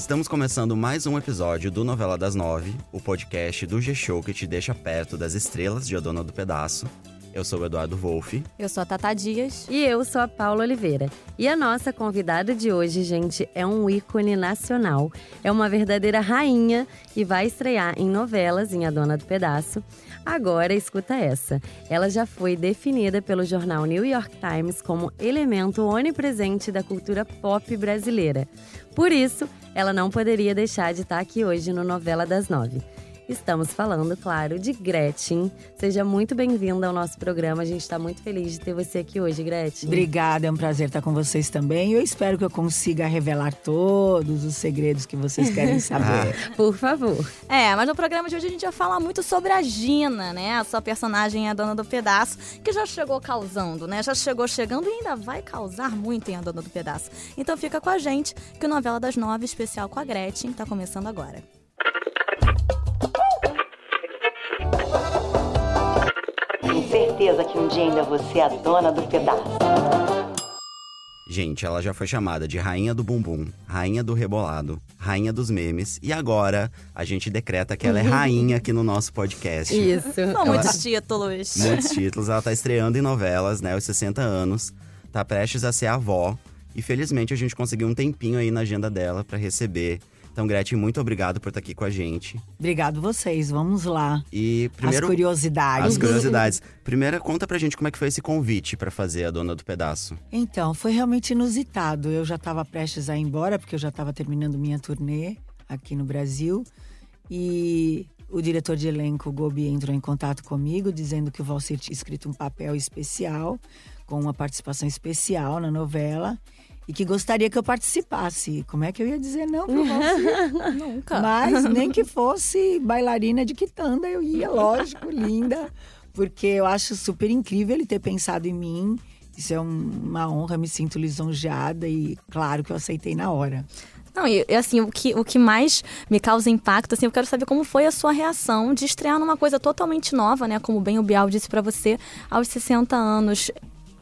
Estamos começando mais um episódio do Novela das Nove, o podcast do G-Show que te deixa perto das estrelas de A Dona do Pedaço. Eu sou o Eduardo Wolff. Eu sou a Tata Dias. E eu sou a Paula Oliveira. E a nossa convidada de hoje, gente, é um ícone nacional. É uma verdadeira rainha e vai estrear em novelas em A Dona do Pedaço. Agora, escuta essa. Ela já foi definida pelo jornal New York Times como elemento onipresente da cultura pop brasileira. Por isso, ela não poderia deixar de estar aqui hoje no Novela das Nove. Estamos falando, claro, de Gretchen. Seja muito bem-vinda ao nosso programa. A gente está muito feliz de ter você aqui hoje, Gretchen. Obrigada, é um prazer estar com vocês também. Eu espero que eu consiga revelar todos os segredos que vocês querem saber. Por favor. É, mas no programa de hoje a gente vai falar muito sobre a Gina, né? A sua personagem é a dona do pedaço, que já chegou causando, né? Já chegou chegando e ainda vai causar muito em a dona do pedaço. Então fica com a gente, que o Novela das Nove, especial com a Gretchen, tá começando agora. Certeza que um dia ainda você é a dona do pedaço. Gente, ela já foi chamada de Rainha do Bumbum, Rainha do Rebolado, Rainha dos Memes e agora a gente decreta que ela é rainha aqui no nosso podcast. Isso. São muitos títulos. Muitos títulos. Ela tá estreando em novelas, né? Aos 60 anos. Tá prestes a ser avó. E felizmente a gente conseguiu um tempinho aí na agenda dela para receber. Então, Gretchen, muito obrigado por estar aqui com a gente. Obrigado vocês, vamos lá. E primeiro. As curiosidades. As curiosidades. Primeiro, conta pra gente como é que foi esse convite para fazer a Dona do Pedaço. Então, foi realmente inusitado. Eu já estava prestes a ir embora, porque eu já estava terminando minha turnê aqui no Brasil. E o diretor de elenco, Gobi, entrou em contato comigo, dizendo que o Valsir tinha escrito um papel especial, com uma participação especial na novela. E que gostaria que eu participasse. Como é que eu ia dizer não Valsir? Nunca. Mas nem que fosse bailarina de quitanda, eu ia, lógico, linda. Porque eu acho super incrível ele ter pensado em mim. Isso é um- uma honra, me sinto lisonjeada e claro que eu aceitei na hora. Não, e assim, o que, o que mais me causa impacto, assim, eu quero saber como foi a sua reação de estrear numa coisa totalmente nova, né? Como bem o Bial disse pra você, aos 60 anos.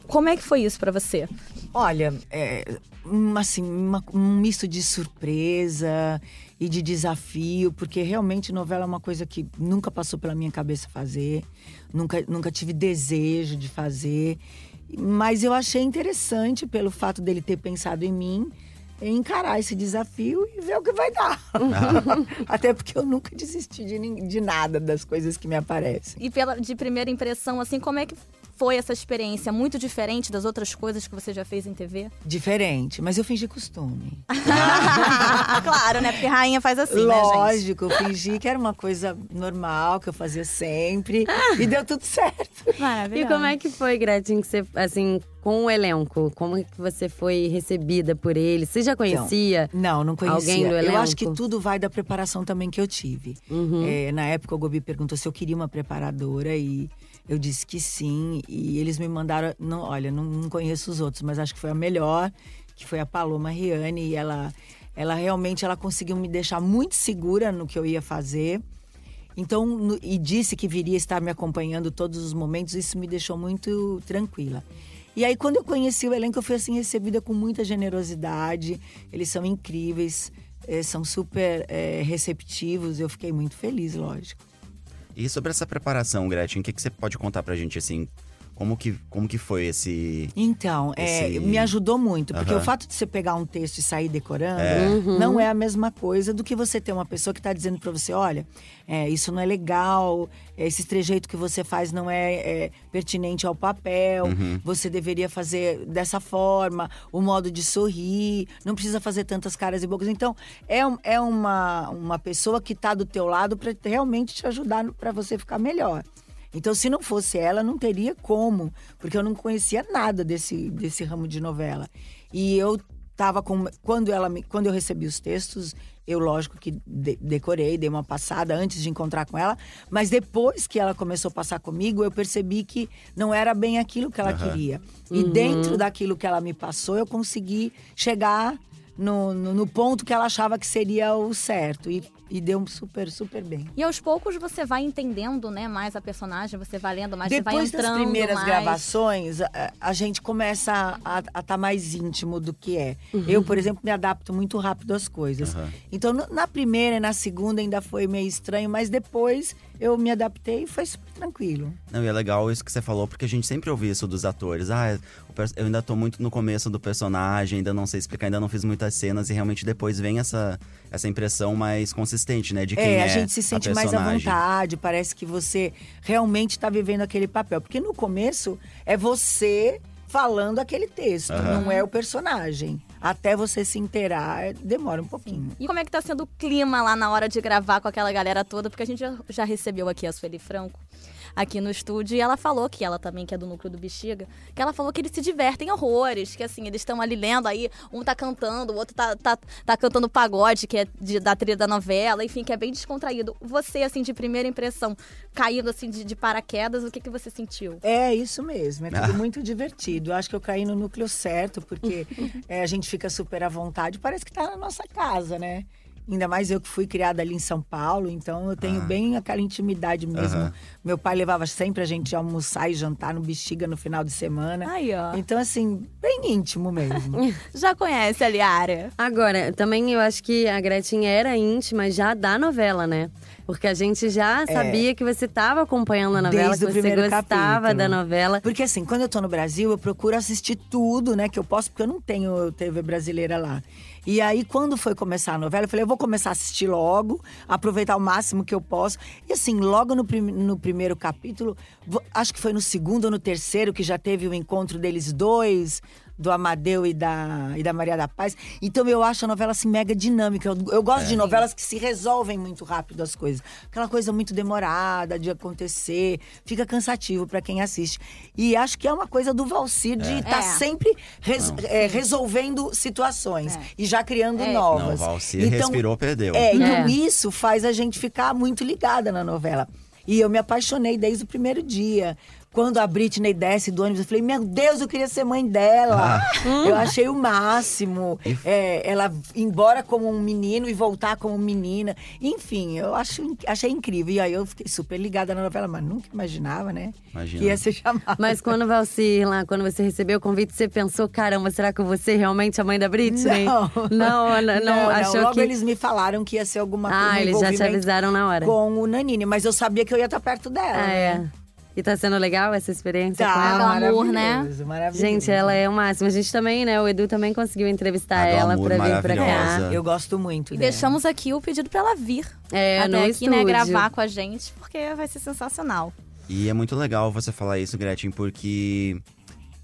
Como é que foi isso pra você? Olha, é, um, assim, uma- um misto de surpresa e de desafio, porque realmente novela é uma coisa que nunca passou pela minha cabeça fazer, nunca, nunca tive desejo de fazer. Mas eu achei interessante pelo fato dele ter pensado em mim, em encarar esse desafio e ver o que vai dar. Até porque eu nunca desisti de, de nada das coisas que me aparecem. E pela, de primeira impressão, assim, como é que foi essa experiência? Muito diferente das outras coisas que você já fez em TV? Diferente, mas eu fingi costume. claro, né? Porque rainha faz assim, né, gente? Lógico, eu fingi que era uma coisa normal, que eu fazia sempre. e deu tudo certo. E Maravilhoso. como é que foi, Gretchen, que você, assim, com o elenco? Como é que você foi recebida por ele? Você já conhecia? Não, não conhecia. Alguém do Eu acho elenco? que tudo vai da preparação também que eu tive. Uhum. É, na época, o Gobi perguntou se eu queria uma preparadora e eu disse que sim. E eles me mandaram. Não, olha, não, não conheço os outros, mas acho que foi a melhor, que foi a Paloma Riane. E ela, ela realmente ela conseguiu me deixar muito segura no que eu ia fazer. Então, no- e disse que viria estar me acompanhando todos os momentos, isso me deixou muito tranquila. E aí, quando eu conheci o elenco, eu fui assim recebida com muita generosidade. Eles são incríveis, eh, são super eh, receptivos. Eu fiquei muito feliz, lógico. E sobre essa preparação, Gretchen, o que, que você pode contar pra gente, assim? Como que, como que foi esse. Então, é, Esse- me ajudou muito, porque Aham. o fato de você pegar um texto e sair decorando É. não é a mesma coisa do que você ter uma pessoa que está dizendo para você: olha, é, isso não é legal, é, esse trejeito que você faz não é, é, pertinente ao papel, você deveria fazer dessa forma, o modo de sorrir, não precisa fazer tantas caras e bocas. Então, é, é uma, uma pessoa que está do teu lado para realmente te ajudar para você ficar melhor. Então, se não fosse ela, não teria como, porque eu não conhecia nada desse, desse ramo de novela. E eu tava com. Quando, ela me, quando eu recebi os textos, eu, lógico que de- decorei, dei uma passada antes de encontrar com ela, mas depois que ela começou a passar comigo, eu percebi que não era bem aquilo que ela queria. E dentro daquilo que ela me passou, eu consegui chegar no, no, no ponto que ela achava que seria o certo. E E deu super, super bem. E aos poucos você vai entendendo, né, mais a personagem, você vai lendo mais, você vai Depois entrando das primeiras mais. gravações, a, a gente começa a estar tá mais íntimo do que é. Uhum. Eu, por exemplo, me adapto muito rápido às coisas. Aham. Então, no- na primeira e na segunda ainda foi meio estranho, mas depois eu me adaptei e foi super tranquilo. Não, e é legal isso que você falou, porque a gente sempre ouve isso dos atores. Ah, eu ainda tô muito no começo do personagem, ainda não sei explicar, ainda não fiz muitas cenas. E realmente depois vem essa, essa impressão mais consistente, né? De quem é, a gente se sente mais à vontade, parece que você realmente está vivendo aquele papel. Porque no começo é você falando aquele texto, Aham. não é o personagem. Até você se inteirar, demora um pouquinho. E como é que tá sendo o clima lá na hora de gravar com aquela galera toda? Porque a gente já, já recebeu aqui a Sueli Franco aqui no estúdio e ela falou que ela também, que é do núcleo do Bexiga, que ela falou que eles se divertem horrores, que assim, eles estão ali lendo, aí um tá cantando, o outro tá, tá, tá cantando pagode, que é de- da trilha da novela, enfim, que é bem descontraído. Você, assim, de primeira impressão, caindo assim de, de paraquedas, o que, que você sentiu? É isso mesmo, é Ah. tudo muito divertido. Eu acho que eu caí no núcleo certo, porque é, a gente fica super à vontade. Parece que tá na nossa casa, né? Ainda mais eu que fui criada ali em São Paulo, então eu tenho Ah. bem aquela intimidade mesmo. Aham. Meu pai levava sempre a gente almoçar e jantar no Bexiga no final de semana. Aí, ó. Então, assim, bem íntimo mesmo. Já conhece ali a área? Agora, também eu acho que a Gretchen era íntima já da novela, né? Porque a gente já sabia que você estava acompanhando a novela, É. Desde o que você primeiro gostava capítulo. da novela. Porque assim, quando eu tô no Brasil, eu procuro assistir tudo, né, que eu posso, porque eu não tenho TV brasileira lá. E aí, quando foi começar a novela, eu falei, eu vou começar a assistir logo, aproveitar o máximo que eu posso. E assim, logo no, prim- no primeiro capítulo, acho que foi no segundo ou no terceiro, que já teve o encontro deles dois, do Amadeu e da, e da Maria da Paz. Então eu acho a novela assim mega dinâmica. Eu, eu gosto de novelas que se resolvem muito rápido as coisas. Aquela coisa muito demorada de acontecer, fica cansativo pra quem assiste. E acho que é uma coisa do Valcir de estar É. sempre res- é, resolvendo situações e já criando É. novas. Não, o Valcir respirou, perdeu. É, então É. isso faz a gente ficar muito ligada na novela. E eu me apaixonei desde o primeiro dia. Quando a Britney desce do ônibus, eu falei, meu Deus, eu queria ser mãe dela. Eu achei o máximo. É, ela ir embora como um menino e voltar como menina. Enfim, eu acho, achei incrível. E aí eu fiquei super ligada na novela, mas nunca imaginava, né? Imagina. Que ia ser chamada. Mas quando Valci, lá, quando você recebeu o convite, você pensou, caramba, será que eu vou ser realmente a mãe da Britney? Não. Não, não, não, achou Logo que. eles me falaram que ia ser alguma coisa. Ah, um eles já te avisaram na hora. Com o Nanini, mas eu sabia que eu ia estar perto dela. Ah, né? é. E tá sendo legal essa experiência com Tá, ela? glamour, né? maravilhoso. Gente, ela é o máximo. A gente também, né? O Edu também conseguiu entrevistar A ela pra vir pra cá. Eu gosto muito E dela. deixamos aqui o pedido pra ela vir É, até no aqui, estúdio. né, gravar com a gente, porque vai ser sensacional. E é muito legal você falar isso, Gretchen, porque,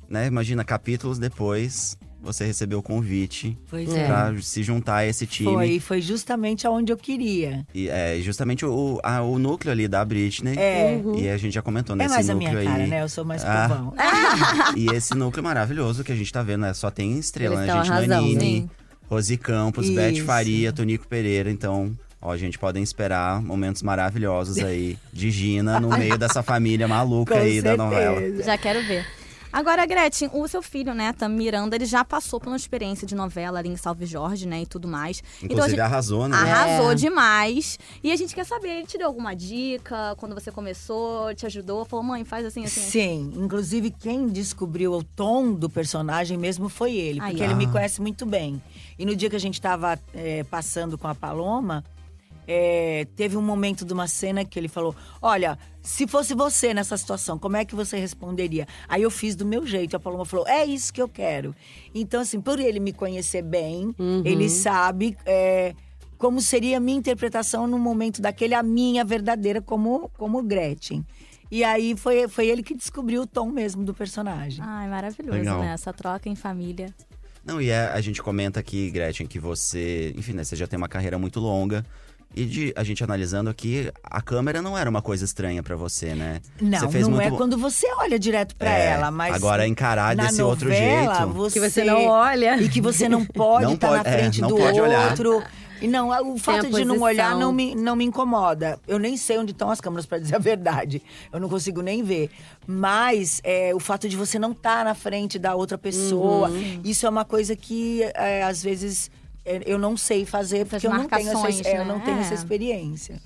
né, imagina, capítulos depois, você recebeu o convite Pois É. é. pra se juntar a esse time. Foi, foi justamente aonde eu queria. E é justamente o, a- o núcleo ali da Britney. É. E a gente já comentou É nesse mais a núcleo minha cara, aí. né? Eu sou mais Ah. povão. E esse núcleo maravilhoso que a gente tá vendo, né? Só tem estrela, Eles né? tão Gente arrasando. Nanini, Sim. Rosi Campos, Beth Isso. Faria, Tonico Pereira. Então, ó, gente, podem esperar momentos maravilhosos aí de Gina no meio dessa família maluca Com aí da certeza. novela. Já quero ver. Agora, Gretchen, o seu filho, né, Tam Miranda, ele já passou por uma experiência de novela ali em Salve Jorge, né, e tudo mais. Então, Inclusive gente arrasou, né? arrasou É. demais. E a gente quer saber, ele te deu alguma dica quando você começou, te ajudou? Falou, mãe, faz assim, assim. Sim, inclusive quem descobriu o tom do personagem mesmo foi ele, Aí, porque ó. ele me Ah. conhece muito bem. E no dia que a gente estava passando com a Paloma, é, teve um momento de uma cena que ele falou: Olha, se fosse você nessa situação, como é que você responderia? Aí eu fiz do meu jeito. A Paloma falou: É isso que eu quero. Então, assim, por ele me conhecer bem, ele sabe. é, como seria a minha interpretação no momento daquele, a minha verdadeira, como, como Gretchen. E aí foi, foi ele que descobriu o tom mesmo do personagem. Ai, maravilhoso, Legal. né? Essa troca em família. Não, e é- a gente comenta aqui, Gretchen, que você, enfim, né, você já tem uma carreira muito longa. E de, a gente analisando aqui, a câmera não era uma coisa estranha pra você, né? Não, você fez não muito... é quando você olha direto pra É, ela, mas agora encarar na desse outro novela, jeito. Você, Que você não olha. e que você não pode estar pode- na é, frente não do pode olhar. outro. E não, o fato de não olhar não me, não me incomoda. Eu nem sei onde estão as câmeras, pra dizer a verdade. Eu não consigo nem ver. Mas é, o fato de você não estar na frente da outra pessoa, Uhum. isso é uma coisa que é, às vezes é, eu não sei fazer, porque eu não, tenho essa, é, eu não né? tenho É. essa experiência.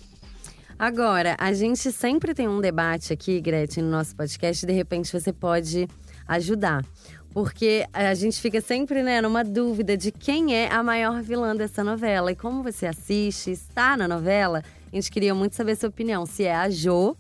Agora, a gente sempre tem um debate aqui, Gretchen, no nosso podcast. De repente, você pode ajudar. Porque a gente fica sempre né, numa dúvida de quem é a maior vilã dessa novela. E como você assiste, está na novela, a gente queria muito saber a sua opinião. Se é a Jo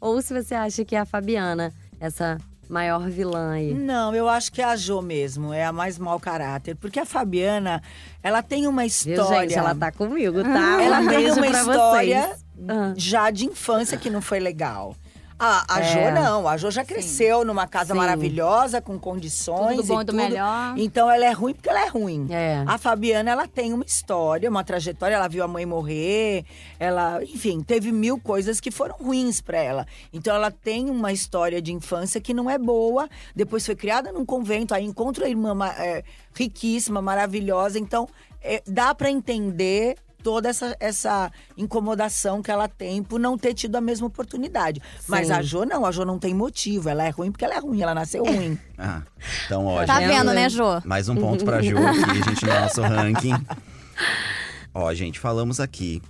ou se você acha que é a Fabiana, essa maior vilã aí. Não, eu acho que é a Jo mesmo, é a mais mau caráter. Porque a Fabiana, ela tem uma Viu, história. gente? Ela tá comigo, tá? Ela um tem uma história vocês. Ah. já de infância que não foi legal. A, a É. Jo não, a Jo já cresceu numa casa Sim. maravilhosa, com condições Tudo do bom e e do melhor. Então ela é ruim porque ela é ruim. É. A Fabiana, ela tem uma história, uma trajetória, ela viu a mãe morrer, ela, enfim, teve mil coisas que foram ruins pra ela. Então ela tem uma história de infância que não é boa, depois foi criada num convento, aí encontra a irmã é, riquíssima, maravilhosa, então é, dá pra entender toda essa, essa incomodação que ela tem por não ter tido a mesma oportunidade. Mas Sim. a Jo não, a Jo não tem motivo, ela é ruim porque ela é ruim, ela nasceu ruim. Ah, então, ó, Tá gente, vendo, né, Jô? mais um ponto pra Ju aqui, gente, no nosso ranking. Ó, gente, falamos aqui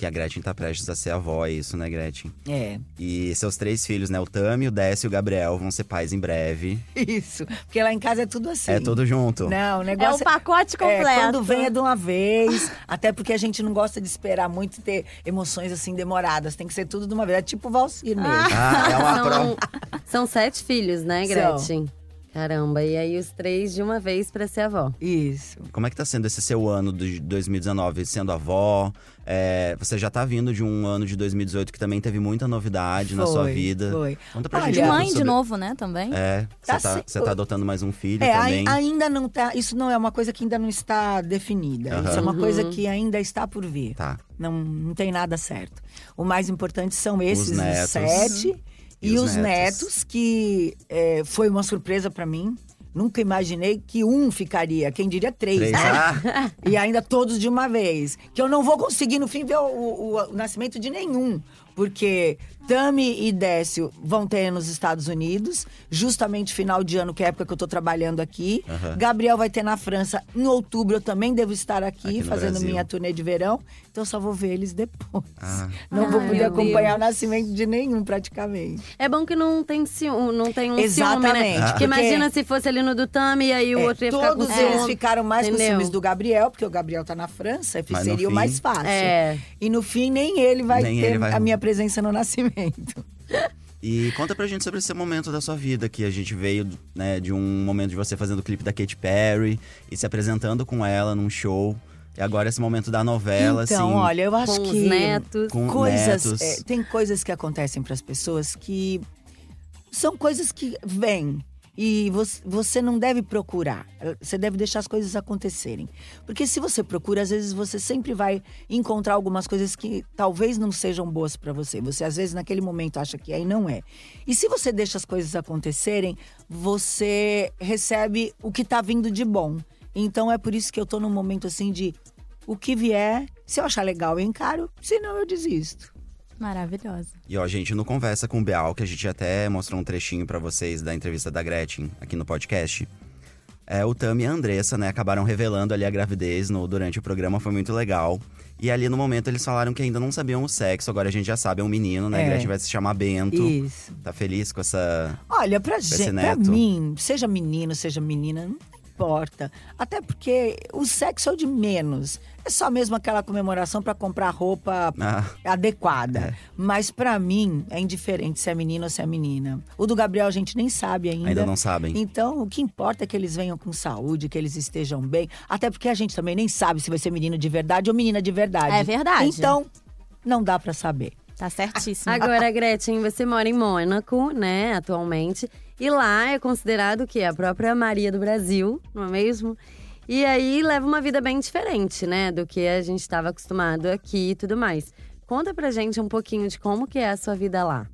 que a Gretchen tá prestes a ser avó, é isso, né, Gretchen? É, E seus três filhos, né, o Tami, o Décio e o Gabriel, vão ser pais em breve. isso. Porque lá em casa é tudo assim. É tudo junto. Não, o É o negócio pacote completo. É, quando vem é de uma vez. até porque a gente não gosta de esperar muito e ter emoções assim demoradas. Tem que ser tudo de uma vez. É tipo Valsir mesmo. Ah, é uma São, prova. são sete filhos, né, São. Caramba, e aí os três de uma vez pra ser avó. Isso. Como é que tá sendo esse seu ano de 2019, sendo avó? É, você já tá vindo de um ano de 2018 que também teve muita novidade na sua Foi, vida. foi. Conta pra Olha, gente De mãe de sobre- novo, né, também. É, você Tá tá, você tá adotando mais um filho É, também. ai- ainda não tá. Isso não é uma coisa que ainda não está definida. Aham. Isso é uma Uhum. coisa que ainda está por vir. Tá. Não, não tem nada certo. O mais importante são esses Os netos. os sete E e, os os netos. netos, que é, foi uma surpresa pra mim. Nunca imaginei que um ficaria, quem diria três, Três. né? Ah, E ainda todos de uma vez. Que eu não vou conseguir, no fim, ver o, o- o nascimento de nenhum. Porque Tami e Décio vão ter nos Estados Unidos, justamente final de ano, que é a época que eu tô trabalhando aqui. Aham. Gabriel vai ter na França em outubro, eu também devo estar aqui, Aqui fazendo Brasil. minha turnê de verão. Então eu só vou ver eles depois. Ah. Não vou poder acompanhar Deus. o nascimento de nenhum, praticamente. É bom que não tem, ciúme, não tem um Exatamente, ciúme, né? Porque porque- imagina se fosse ali no do Tami e aí o É, outro ia ficar com todos eles ficaram mais com entendeu? ciúmes do Gabriel, porque o Gabriel tá na França, seria o fim- mais fácil. É. E no fim, nem ele vai Nem ter ele vai- a minha presença no nascimento. E conta pra gente sobre esse momento da sua vida, que a gente veio né, de um momento de você fazendo o clipe da Katy Perry e se apresentando com ela num show. E agora esse momento da novela, então, assim. olha, eu acho Com os que netos. Com coisas, netos. é, tem coisas que acontecem para as pessoas que são coisas que vêm e você, não deve procurar. Você deve deixar as coisas acontecerem. Porque se você procura, às vezes você sempre vai encontrar algumas coisas que talvez não sejam boas para você. Você às vezes naquele momento acha que é e não é. E se você deixa as coisas acontecerem, você recebe o que tá vindo de bom. Então é por isso que eu tô num momento assim de o que vier, se eu achar legal eu encaro, se não eu desisto. Maravilhosa. E ó, gente, no Conversa com o Bial, que a gente até mostrou um trechinho pra vocês da entrevista da Gretchen aqui no podcast. É, o Tami e a Andressa, né, acabaram revelando ali a gravidez no, durante o programa, foi muito legal. E ali no momento eles falaram que ainda não sabiam o sexo, agora a gente já sabe, é um menino, né? É. A Gretchen vai se chamar Bento. Isso. Tá feliz com essa. Olha, pra, gente, pra mim, seja menino, seja menina, não importa. Até porque o sexo é o de menos. É só mesmo aquela comemoração pra comprar roupa Ah, adequada. É. Mas pra mim é indiferente se é menino ou se é menina. O do Gabriel a gente nem sabe ainda. ainda não sabem. Então, o que importa é que eles venham com saúde, que eles estejam bem. Até porque a gente também nem sabe se vai ser menino de verdade ou menina de verdade. É verdade. Então, não dá pra saber. Tá certíssimo. Agora, Gretchen, você mora em Mônaco, né, atualmente. E lá é considerado que é a própria Maria do Brasil, não é mesmo? E aí leva uma vida bem diferente, né, do que a gente estava acostumado aqui e tudo mais. Conta pra gente um pouquinho de como que é a sua vida lá.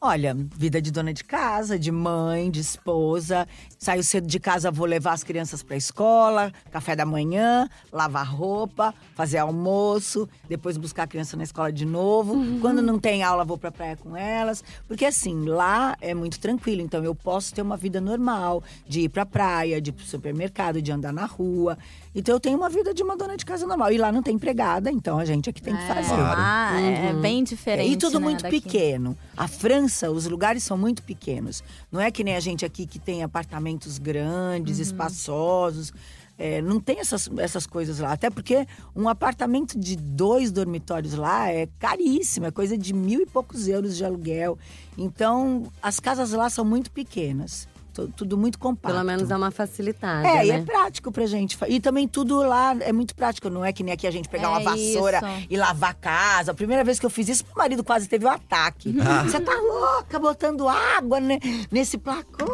Olha, vida de dona de casa, de mãe, de esposa. Saio cedo de casa, vou levar as crianças para a escola, café da manhã, lavar roupa, fazer almoço, depois buscar a criança na escola de novo. Quando não tem aula, vou pra praia com elas. Porque assim, lá é muito tranquilo, então eu posso ter uma vida normal, de ir pra praia, de ir pro supermercado, de andar na rua. Então eu tenho uma vida de uma dona de casa normal. E lá não tem empregada, então a gente é que tem que fazer. Claro. Ah, é bem diferente. E tudo né, muito daqui. pequeno. A França, os lugares são muito pequenos. Não é que nem a gente aqui que tem apartamentos grandes, espaçosos. É, não tem essas, essas coisas lá. Até porque um apartamento de dois dormitórios lá é caríssimo, é coisa de mil e poucos euros de aluguel. Então, as casas lá são muito pequenas. Tu- Tudo muito compacto. Pelo menos dá uma facilitada, É, e né? é prático pra gente. E também tudo lá é muito prático. Não é que nem aqui a gente pegar uma É vassoura isso. e lavar a casa. A primeira vez que eu fiz isso, meu marido quase teve um ataque. Você tá louca botando água né, nesse placô?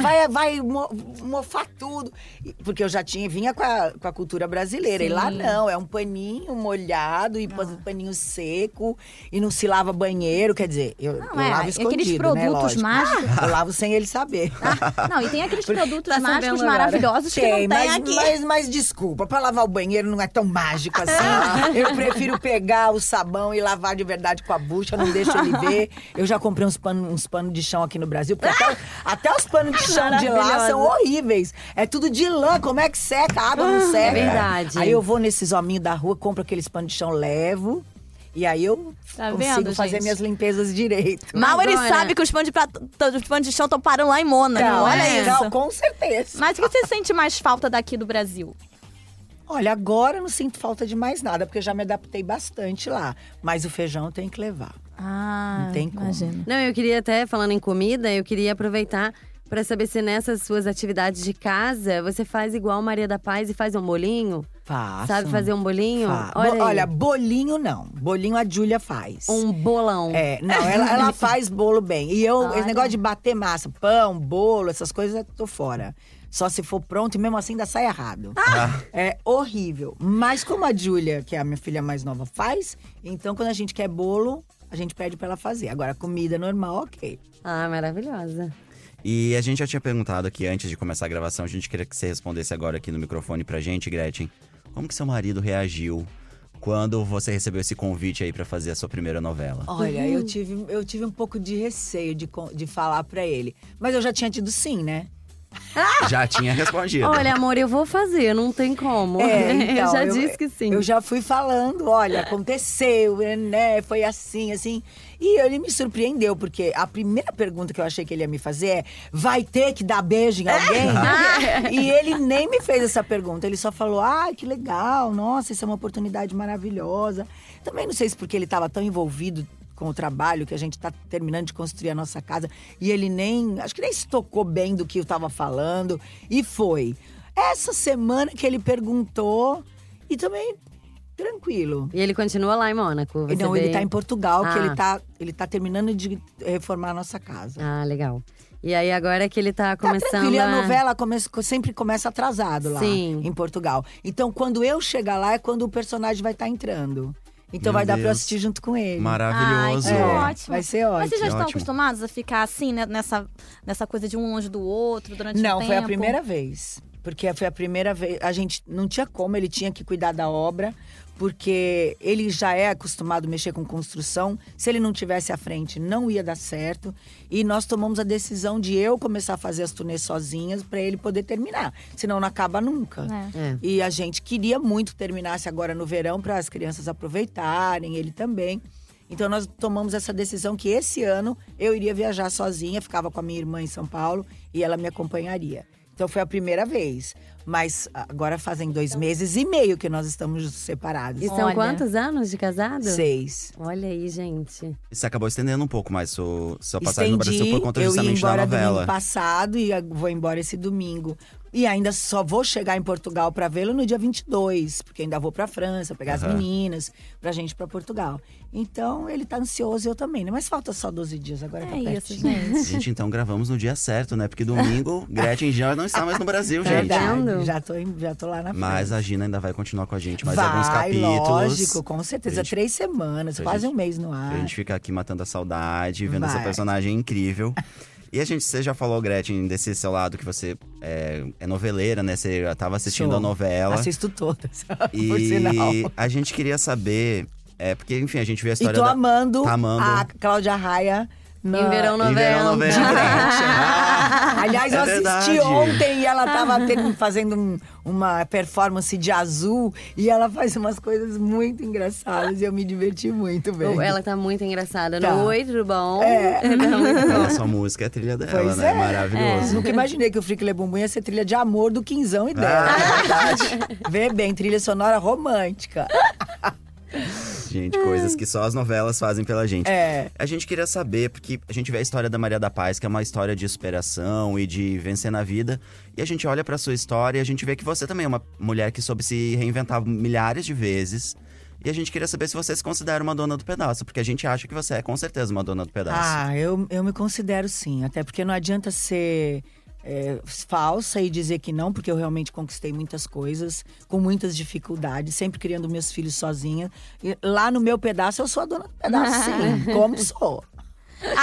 Vai, vai mo- mofar tudo. E- Porque eu já tinha, vinha com a, com a cultura brasileira. E lá Sim. não, é um paninho molhado e pôs um paninho seco. E não se lava banheiro. Quer dizer, eu, Não, eu é, lavo aqueles escondido, né, produtos lógico. mágicos. Eu lavo sem ele saber. Não, e tem aqueles produtos Tá mágicos maravilhosos que Tem, não tem mas, aqui. mas, mas desculpa, pra lavar o banheiro não é tão mágico assim. eu prefiro pegar o sabão e lavar de verdade com a bucha, não deixo ele ver. Eu já comprei uns panos uns pano de chão aqui no Brasil, porque até, até os panos de chão de lá são horríveis. É tudo de lã, como é que seca? A água não seca. verdade. Aí eu vou nesses hominhos da rua, compro aqueles panos de chão, levo. E aí eu Tá consigo vendo, fazer gente? minhas limpezas direito. Mal ele sabe que os panos de, prato- os panos de chão estão parando lá em Mônaco. Não, olha é, isso. não, com certeza. Mas o que você sente mais falta daqui do Brasil? Olha, agora eu não sinto falta de mais nada, porque eu já me adaptei bastante lá. Mas o feijão tem que levar. Ah, Não tem como. imagino. Não, eu queria até, falando em comida, eu queria aproveitar pra saber se nessas suas atividades de casa você faz igual Maria da Paz e faz um bolinho. Faço. Sabe fazer um bolinho? Fa- Olha, Bo- aí. olha, bolinho não. Bolinho a Júlia faz. um bolão. É, não, ela, ela faz bolo bem. E eu, esse Olha. negócio de bater massa, pão, bolo, essas coisas, eu tô fora. Só se for pronto e mesmo assim ainda sai errado. É horrível. Mas como a Júlia, que é a minha filha mais nova, faz, então quando a gente quer bolo, a gente pede pra ela fazer. Agora, comida normal, ok. Ah, maravilhosa. E a gente já tinha perguntado aqui antes de começar a gravação, a gente queria que você respondesse agora aqui no microfone pra gente, Gretchen. Como que seu marido reagiu quando você recebeu esse convite aí pra fazer a sua primeira novela? Olha, eu tive, eu tive um pouco de receio de, de falar pra ele. Mas eu já tinha tido sim, né? Já tinha respondido. Olha, amor, eu vou fazer, não tem como. É, eu então, já disse que sim. Eu já fui falando, olha, aconteceu, né? Foi assim, assim. E ele me surpreendeu, porque a primeira pergunta que eu achei que ele ia me fazer é: vai ter que dar beijo em alguém? e ele nem me fez essa pergunta. Ele só falou: ai, que legal, nossa, isso é uma oportunidade maravilhosa. Também não sei se porque ele estava tão envolvido com o trabalho que a gente está terminando de construir a nossa casa e ele nem, acho que nem se tocou bem do que eu estava falando e foi. Essa semana que ele perguntou e também tranquilo. E ele continua lá em Mônaco? Não, ele veio- tá em Portugal, que Ah. ele tá, ele tá terminando de reformar a nossa casa. Ah, legal. E aí agora que ele tá Tá começando tranquilo, e a a... novela começa- sempre começa atrasado lá Sim. em Portugal. Então, quando eu chegar lá, é quando o personagem vai estar entrando. Então Meu vai dar pra eu Deus. assistir junto com ele. Maravilhoso. Ai, que É, ótimo. vai ser Mas vocês já ótimo. estão Ótimo. acostumados a ficar assim, né, nessa, nessa coisa de um longe do outro durante Não, um tempo? foi a primeira vez. Porque foi a primeira vez. A gente não tinha como, ele tinha que cuidar da obra, porque ele já é acostumado a mexer com construção. Se ele não tivesse à frente, não ia dar certo. E nós tomamos a decisão de eu começar a fazer as turnês sozinhas para ele poder terminar. Senão não acaba nunca. É. É. E a gente queria muito que terminasse agora no verão para as crianças aproveitarem, ele também. Então nós tomamos essa decisão que esse ano eu iria viajar sozinha, ficava com a minha irmã em São Paulo e ela me acompanharia. Então foi a primeira vez. Mas agora fazem dois meses e meio que nós estamos separados. E são Olha. quantos anos de casado? Seis. Olha aí, gente. Você acabou estendendo um pouco mais sua, sua passagem no Estendi, Brasil por conta eu ia justamente da embora novela. domingo passado e vou embora esse domingo. E ainda só vou chegar em Portugal para vê-lo no dia 22, porque ainda vou para França, pegar as Aham. meninas, pra gente ir para Portugal. Então ele tá ansioso e eu também, né? Mas falta só 12 dias, agora tá É isso, pertinho. gente. Gente, então gravamos no dia certo, né? Porque domingo, Gretchen já não está mais no Brasil, Tá gente. vendo? Já tô, em- já tô lá na frente. Mas a Gina ainda vai continuar com a gente mais Vai, alguns capítulos. lógico, com certeza. Gente- Três semanas, quase gente- um mês no ar. Pra gente ficar aqui matando a saudade, vendo essa Vai. personagem incrível. E a gente, você já falou, Gretchen, desse seu lado que você é, é noveleira, né? Você já tava assistindo Sou. a novela. Assisto todas, E por sinal. a gente queria saber. É, porque, enfim, a gente viu a E história tô da. amando, Tá amando. a Cláudia Raia. Na- Em Verão Em Verão 90. Noventa. Ah, Aliás, É eu assisti verdade. ontem e ela tava tendo- fazendo um- uma performance de azul e ela faz umas coisas muito engraçadas e eu me diverti muito vendo. Ela tá muito engraçada. Tá. Oi, tudo bom? É. Tá muito bom. A sua música é a trilha dela, Pois né? é. Maravilhoso. Nunca imaginei que o Frick Lebumbum ia ser trilha de amor do Quinzão e Ah. dela. É verdade. Vê bem, trilha sonora romântica. Gente, coisas que só as novelas fazem pela gente. É. A gente queria saber, porque a gente vê a história da Maria da Paz, que é uma história de superação e de vencer na vida. E a gente olha pra sua história e a gente vê que você também é uma mulher que soube se reinventar milhares de vezes. E a gente queria saber se você se considera uma dona do pedaço, porque a gente acha que você é com certeza uma dona do pedaço. Ah, eu, eu me considero sim. Até porque não adianta ser é, falsa e dizer que não, porque eu realmente conquistei muitas coisas, com muitas dificuldades, sempre criando meus filhos sozinha. E lá no meu pedaço, eu sou a dona do pedaço, sim. como sou.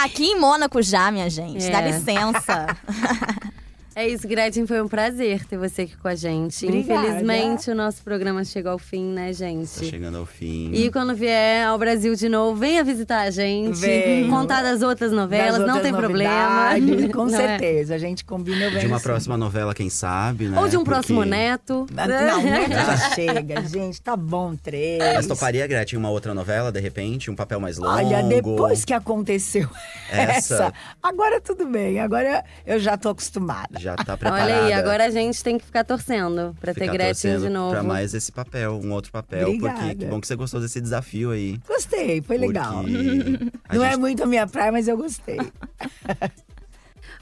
Aqui em Mônaco já, minha gente. Dá É. licença. É isso, Gretchen, foi um prazer ter você aqui com a gente. Obrigada. Infelizmente, o nosso programa chegou ao fim, né, Tá gente? chegando ao fim. E quando vier ao Brasil de novo, venha visitar a gente. Venho. Contar das outras novelas, Das não outras tem problema. Com Não é? certeza, a gente combina bem. De uma sim. próxima novela, quem sabe, né? Ou de um Porque- próximo neto. Não, neto já chega, gente. Tá bom, três. Mas toparia, Gretchen, uma outra novela, de repente? Um papel mais longo? Olha, depois que aconteceu Essa. essa, agora tudo bem. Agora eu já tô acostumada. Já tá preparada. Olha aí, agora a gente tem que ficar torcendo pra ter Ficar Gretchen torcendo de novo. Pra mais esse papel, um outro papel. Porque Obrigada. que bom que você gostou desse desafio aí. Gostei, foi legal. Porque Não é gente- muito a minha praia, mas eu gostei.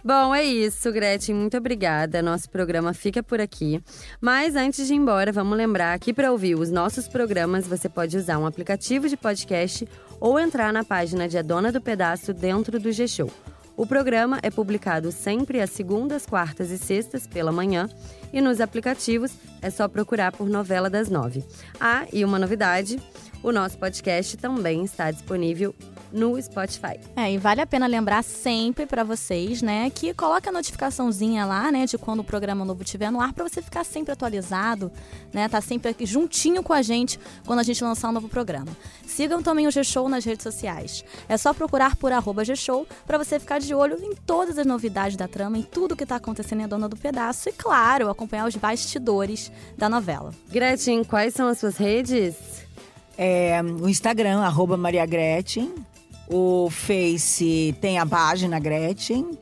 Bom, é isso, Gretchen. Muito obrigada. Nosso programa fica por aqui. Mas antes de ir embora, vamos lembrar que para ouvir os nossos programas, você pode usar um aplicativo de podcast ou entrar na página de A Dona do Pedaço dentro do G-Show. O programa é publicado sempre às segundas, quartas e sextas pela manhã. E nos aplicativos é só procurar por Novela das Nove. Ah, e uma novidade: o nosso podcast também está disponível no Spotify. É, e vale a pena lembrar sempre pra vocês, né, que coloca a notificaçãozinha lá, né, de quando o programa novo estiver no ar, pra você ficar sempre atualizado, né, tá sempre aqui juntinho com a gente quando a gente lançar um novo programa. Sigam também o G-Show nas redes sociais. É só procurar por arroba G-Show pra você ficar de olho em todas as novidades da trama, em tudo que tá acontecendo em A Dona do Pedaço e, claro, acompanhar os bastidores da novela. Gretchen, quais são as suas redes? É, o Instagram, arroba Maria Gretchen. O Face tem a página Gretchen.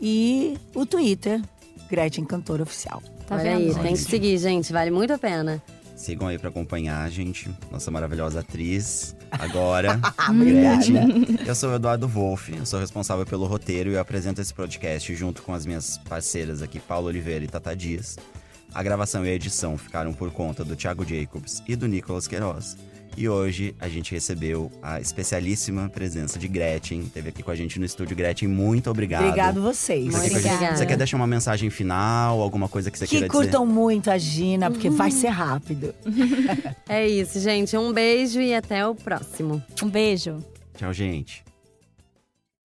E o Twitter, Gretchen Cantora Oficial. Tá Olha vendo? aí, tem que seguir, gente. Vale muito a pena. Sigam aí pra acompanhar a gente, nossa maravilhosa atriz, agora. Gretchen. Eu sou o Eduardo Wolff, eu sou responsável pelo roteiro e eu apresento esse podcast junto com as minhas parceiras aqui, Paulo Oliveira e Tata Dias. A gravação e a edição ficaram por conta do Thiago Jacobs e do Nicolas Queiroz. E hoje a gente recebeu a especialíssima presença de Gretchen, esteve aqui com a gente no estúdio. Gretchen, muito obrigado. Obrigado vocês. Você, quer, que a gente- Obrigada. você quer deixar uma mensagem final, alguma coisa que você Que queira curtam muito a Gina, porque vai ser rápido. É isso, gente. Um beijo e até o próximo. Um beijo. dizer? Tchau, gente.